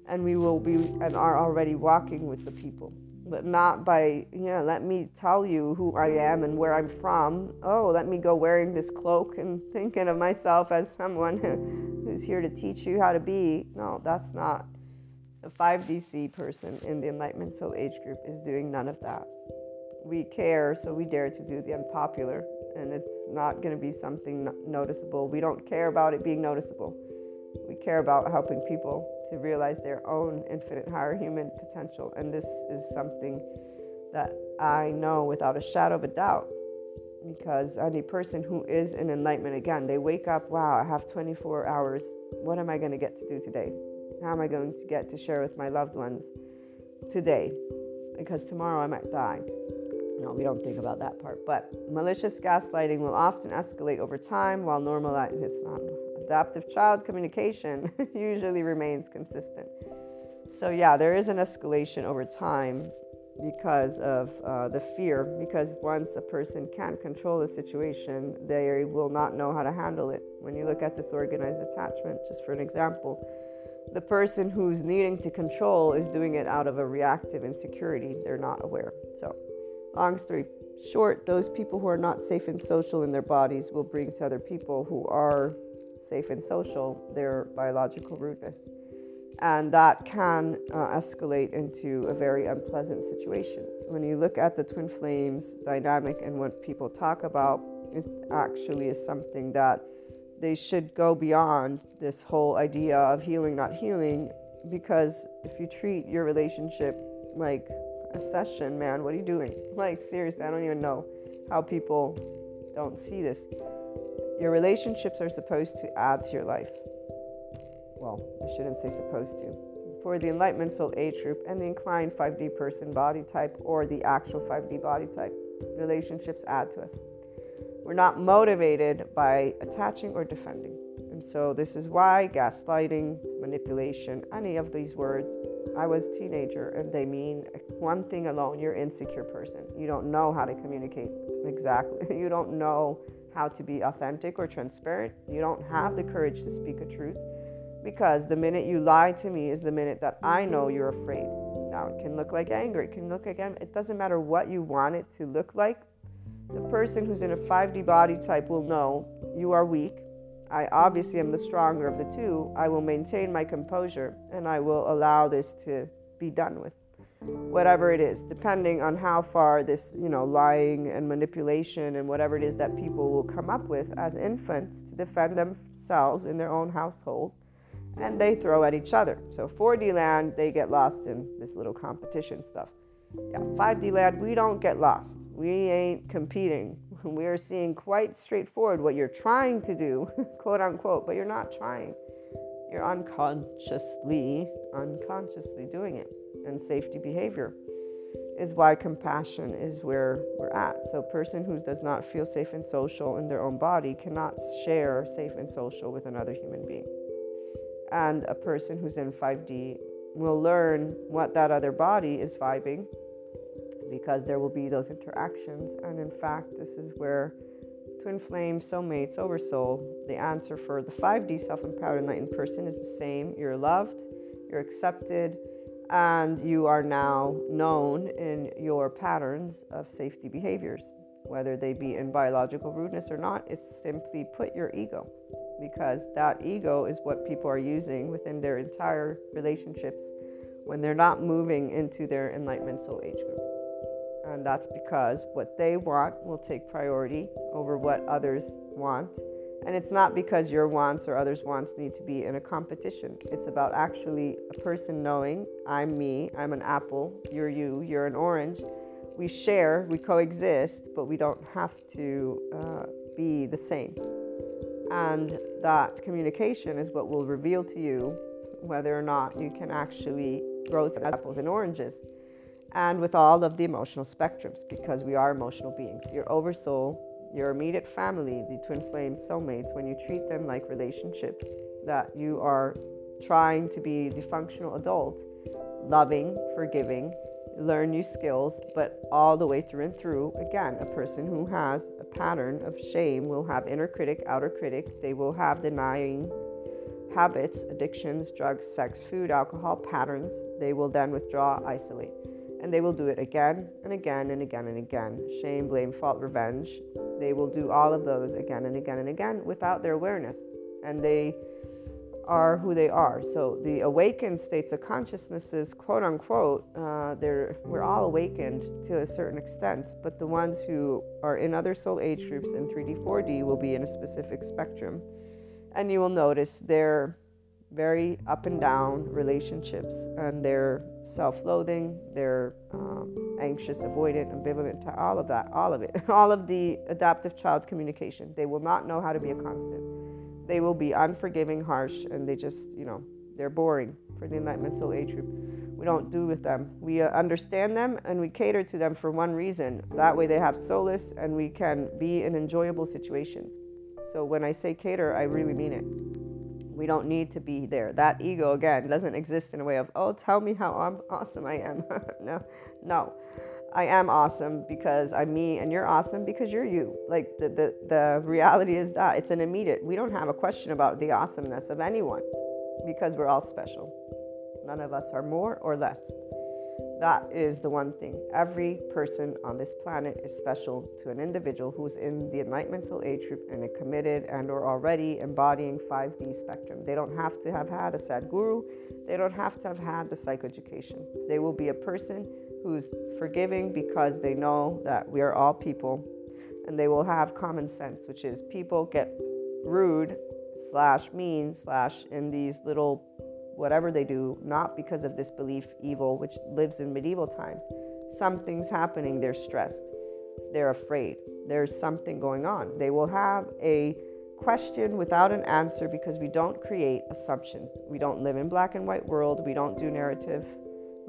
And we will be and are already walking with the people but not by, you know, let me tell you who I am and where I'm from. Oh, let me go wearing this cloak and [laughs] thinking of myself as someone who, who's here to teach you how to be. No, that's not. The 5DC person in the Enlightenment Soul Age group is doing none of that. We care, so we dare to do the unpopular, and it's not going to be something noticeable. We don't care about it being noticeable. We care about helping people to realize their own infinite higher human potential. And this is something that I know without a shadow of a doubt because any person who is in enlightenment, again, they wake up, wow, I have 24 hours. What am I going to get to do today? How am I going to get to share with my loved ones today? Because tomorrow I might die. No, we don't think about that part. But malicious gaslighting will often escalate over time while not adaptive child communication [laughs] usually remains consistent. So, yeah, there is an escalation over time because of uh, the fear. Because once a person can't control the situation, they will not know how to handle it. When you look at disorganized attachment, just for an example, the person who's needing to control is doing it out of a reactive insecurity. They're not aware. So, long story short, those people who are not safe and social in their bodies will bring to other people who are safe and social, their biological rudeness. And that can uh, escalate into a very unpleasant situation. When you look at the twin flames dynamic and what people talk about, it actually is something that they should go beyond this whole idea of healing, not healing, because if you treat your relationship like a session, man, what are you doing? [laughs] Like, seriously, I don't even know how people don't see this. Your relationships are supposed to add to your life. Well, I shouldn't say supposed to. For the Enlightenment Soul Age group and the inclined 5D person body type or the actual 5D body type, relationships add to us. We're not motivated by attaching or defending. And so, this is why gaslighting, manipulation, any of these words, I was a teenager and they mean one thing alone you're insecure person. You don't know how to communicate exactly. [laughs] You don't know how to be authentic or transparent. You don't have the courage to speak a truth because the minute you lie to me is the minute that I know you're afraid. Now, it can look like anger, it can look again, it doesn't matter what you want it to look like. The person who's in a 5D body type will know you are weak. I obviously am the stronger of the two. I will maintain my composure and I will allow this to be done with. Whatever it is, depending on how far this, you know, lying and manipulation and whatever it is that people will come up with as infants to defend themselves in their own household and they throw at each other. So 4D land, they get lost in this little competition stuff. Yeah, 5D land, we don't get lost. We ain't competing. [laughs] We are seeing quite straightforward what you're trying to do, [laughs] quote unquote, but you're not trying. You're unconsciously, unconsciously doing it. And safety behavior is why compassion is where we're at. So, a person who does not feel safe and social in their own body cannot share safe and social with another human being and a person who's in 5D will learn what that other body is vibing because there will be those interactions. And in fact, this is where twin flame, soulmates, oversoul, the answer for the 5D self empowered enlightened person is the same. You're loved, you're accepted, and you are now known in your patterns of safety behaviors. Whether they be in biological rudeness or not, it's simply put your ego because that ego is what people are using within their entire relationships when they're not moving into their enlightenment soul age group. And that's because what they want will take priority over what others want. And it's not because your wants or others' wants need to be in a competition. It's about actually a person knowing I'm me, I'm an apple, you're you, you're an orange. We share, we coexist, but we don't have to uh, be the same. And that communication is what will reveal to you whether or not you can actually grow to apples and oranges. And with all of the emotional spectrums, because we are emotional beings. Your oversoul, your immediate family, the twin flame soulmates, when you treat them like relationships, that you are trying to be the functional adult, loving, forgiving, learn new skills, but all the way through and through, again, a person who has a pattern of shame will have inner critic, outer critic. They will have denying habits, addictions, drugs, sex, food, alcohol patterns. They will then withdraw, isolate. And they will do it again and again and again and again. Shame, blame, fault, revenge. They will do all of those again and again and again without their awareness. And they are who they are. So the awakened states of consciousness is quote unquote, uh, we're all awakened to a certain extent, but the ones who are in other soul age groups in 3D, 4D will be in a specific spectrum. And you will notice they're very up and down relationships and they're self loathing, they're um, anxious, avoidant, ambivalent to all of that, all of it, [laughs] all of the adaptive child communication. They will not know how to be a constant they will be unforgiving, harsh, and they just, you know, they're boring for the enlightenment soul age group. We don't do with them. We uh, understand them and we cater to them for one reason. That way they have solace and we can be in enjoyable situations. So when I say cater, I really mean it. We don't need to be there. That ego, again, doesn't exist in a way of, oh, tell me how [laughs] awesome I am. [laughs] no, no. I am awesome because I'm me and you're awesome because you're you. Like the, the, the reality is that it's an immediate. We don't have a question about the awesomeness of anyone because we're all special. None of us are more or less. That is the one thing. Every person on this planet is special to an individual who's in the Enlightenment Soul Age group and a committed and or already embodying 5D spectrum. They don't have to have had a Sadhguru. They don't have to have had the psychoeducation. They will be a person who's forgiving because they know that we are all people and they will have common sense, which is people get rude slash mean slash in these little whatever they do, not because of this belief evil, which lives in medieval times. Something's happening, they're stressed, they're afraid, there's something going on. They will have a question without an answer because we don't create assumptions. We don't live in black and white world, we don't do narrative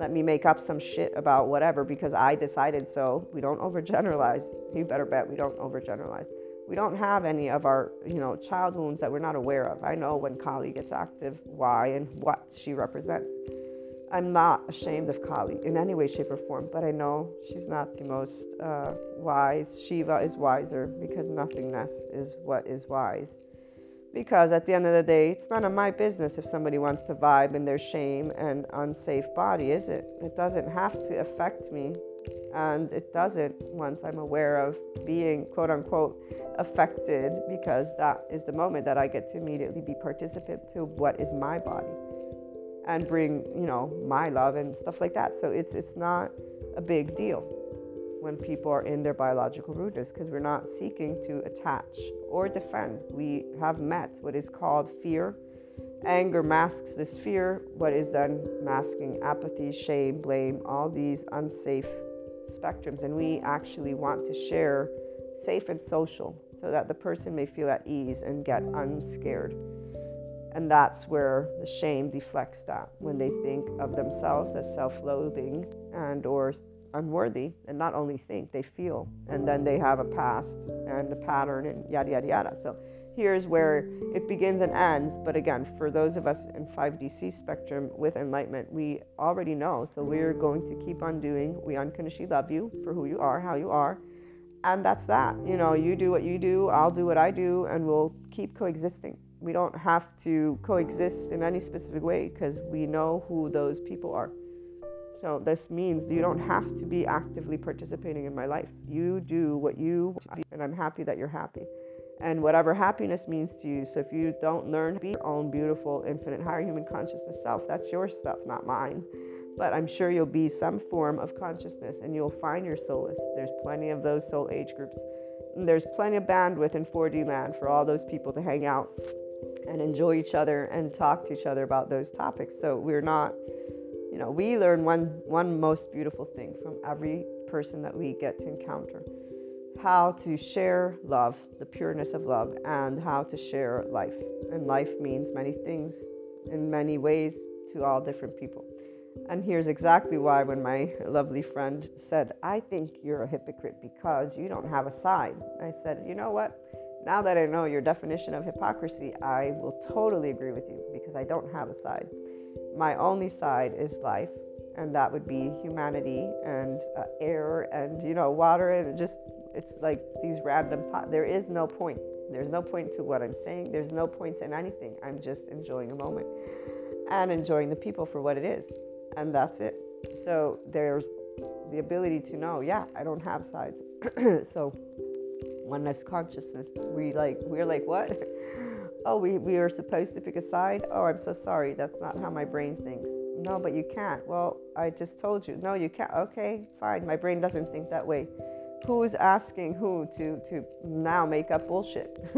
let me make up some shit about whatever because I decided so. We don't overgeneralize. You better bet we don't overgeneralize. We don't have any of our, you know, child wounds that we're not aware of. I know when Kali gets active, why and what she represents. I'm not ashamed of Kali in any way, shape, or form, but I know she's not the most uh, wise. Shiva is wiser because nothingness is what is wise. Because at the end of the day, it's none of my business if somebody wants to vibe in their shame and unsafe body, is it? It doesn't have to affect me. And it doesn't once I'm aware of being quote unquote affected, because that is the moment that I get to immediately be participant to what is my body and bring, you know, my love and stuff like that. So it's it's not a big deal when people are in their biological rudeness because we're not seeking to attach or defend. We have met what is called fear. Anger masks this fear, what is then masking apathy, shame, blame, all these unsafe spectrums. And we actually want to share safe and social so that the person may feel at ease and get unscared. And that's where the shame deflects that when they think of themselves as self-loathing and or unworthy and not only think they feel and then they have a past and a pattern and yada yada yada so here's where it begins and ends but again for those of us in 5dc spectrum with enlightenment we already know so we're going to keep on doing we unconditionally love you for who you are how you are and that's that you know you do what you do i'll do what i do and we'll keep coexisting we don't have to coexist in any specific way because we know who those people are. So this means you don't have to be actively participating in my life. You do what you and I'm happy that you're happy. And whatever happiness means to you. So if you don't learn to be your own beautiful, infinite, higher human consciousness self, that's your stuff, not mine. But I'm sure you'll be some form of consciousness and you'll find your solace. There's plenty of those soul age groups. And there's plenty of bandwidth in 4D land for all those people to hang out and enjoy each other and talk to each other about those topics. So we're not, you know, we learn one one most beautiful thing from every person that we get to encounter. How to share love, the pureness of love, and how to share life. And life means many things in many ways to all different people. And here's exactly why when my lovely friend said, I think you're a hypocrite because you don't have a side. I said, you know what? Now that I know your definition of hypocrisy, I will totally agree with you because I don't have a side. My only side is life, and that would be humanity and uh, air and you know water and just it's like these random thoughts. There is no point. There's no point to what I'm saying. There's no point in anything. I'm just enjoying a moment and enjoying the people for what it is, and that's it. So there's the ability to know, yeah, I don't have sides. [clears throat] so oneness consciousness. We like we're like what? [laughs] oh, we, we are supposed to pick a side? Oh, I'm so sorry. That's not how my brain thinks. No, but you can't. Well, I just told you. No, you can't. Okay, fine. My brain doesn't think that way. Who is asking who to, to now make up bullshit? [laughs]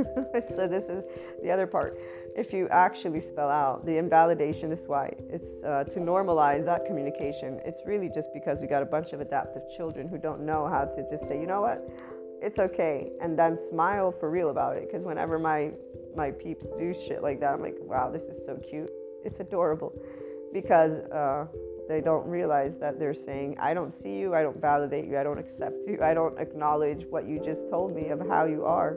so, this is the other part. If you actually spell out the invalidation, is why it's uh, to normalize that communication. It's really just because we got a bunch of adaptive children who don't know how to just say, you know what? it's okay and then smile for real about it because whenever my my peeps do shit like that i'm like wow this is so cute it's adorable because uh, they don't realize that they're saying i don't see you i don't validate you i don't accept you i don't acknowledge what you just told me of how you are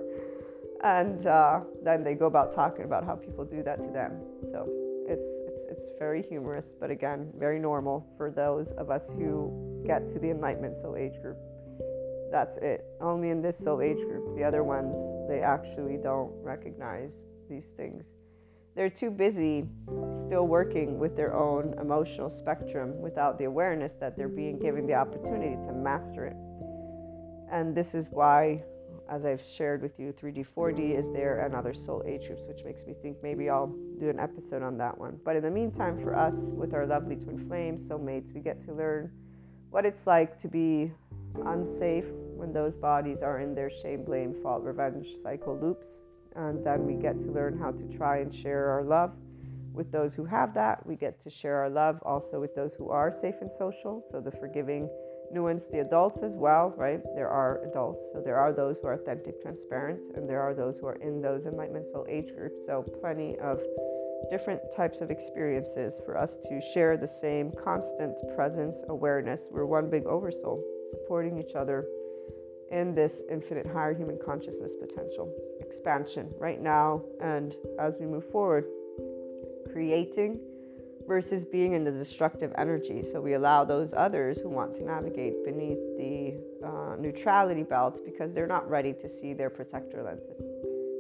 and uh, then they go about talking about how people do that to them so it's it's it's very humorous but again very normal for those of us who get to the enlightenment soul age group that's it. Only in this soul age group. The other ones, they actually don't recognize these things. They're too busy still working with their own emotional spectrum without the awareness that they're being given the opportunity to master it. And this is why, as I've shared with you, 3D, 4D is there and other soul age groups, which makes me think maybe I'll do an episode on that one. But in the meantime, for us, with our lovely twin flames, soulmates, we get to learn what it's like to be unsafe when those bodies are in their shame, blame, fault, revenge cycle loops. And then we get to learn how to try and share our love with those who have that. We get to share our love also with those who are safe and social. So the forgiving nuance, the adults as well, right? There are adults. So there are those who are authentic, transparent, and there are those who are in those enlightenment soul age groups. So plenty of different types of experiences for us to share the same constant presence, awareness. We're one big oversoul, supporting each other in this infinite higher human consciousness potential expansion right now and as we move forward, creating versus being in the destructive energy. So we allow those others who want to navigate beneath the uh, neutrality belt because they're not ready to see their protector lenses.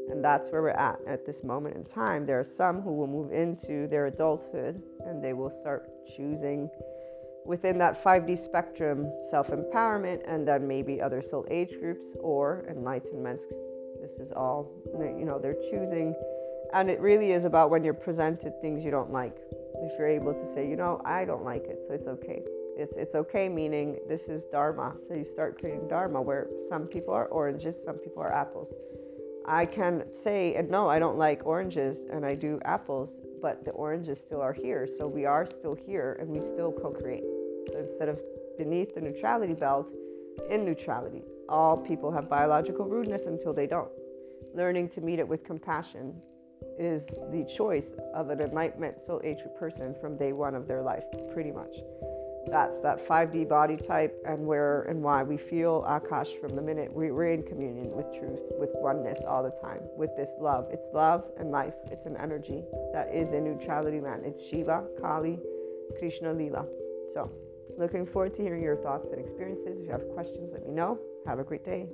And that's where we're at at this moment in time. There are some who will move into their adulthood and they will start choosing within that 5D spectrum self empowerment and then maybe other soul age groups or enlightenment. This is all, you know, they're choosing. And it really is about when you're presented things you don't like. If you're able to say, you know, I don't like it, so it's okay. It's, it's okay, meaning this is Dharma. So you start creating Dharma where some people are oranges, some people are apples. I can say, no, I don't like oranges and I do apples, but the oranges still are here. So we are still here and we still co create. So instead of beneath the neutrality belt, in neutrality, all people have biological rudeness until they don't. Learning to meet it with compassion is the choice of an enlightenment soul age person from day one of their life, pretty much. That's that 5D body type and where and why we feel Akash from the minute we, we're in communion with truth, with oneness all the time, with this love. It's love and life. It's an energy that is in neutrality land. It's Shiva, Kali, Krishna, Lila. So, looking forward to hearing your thoughts and experiences. If you have questions, let me know. Have a great day.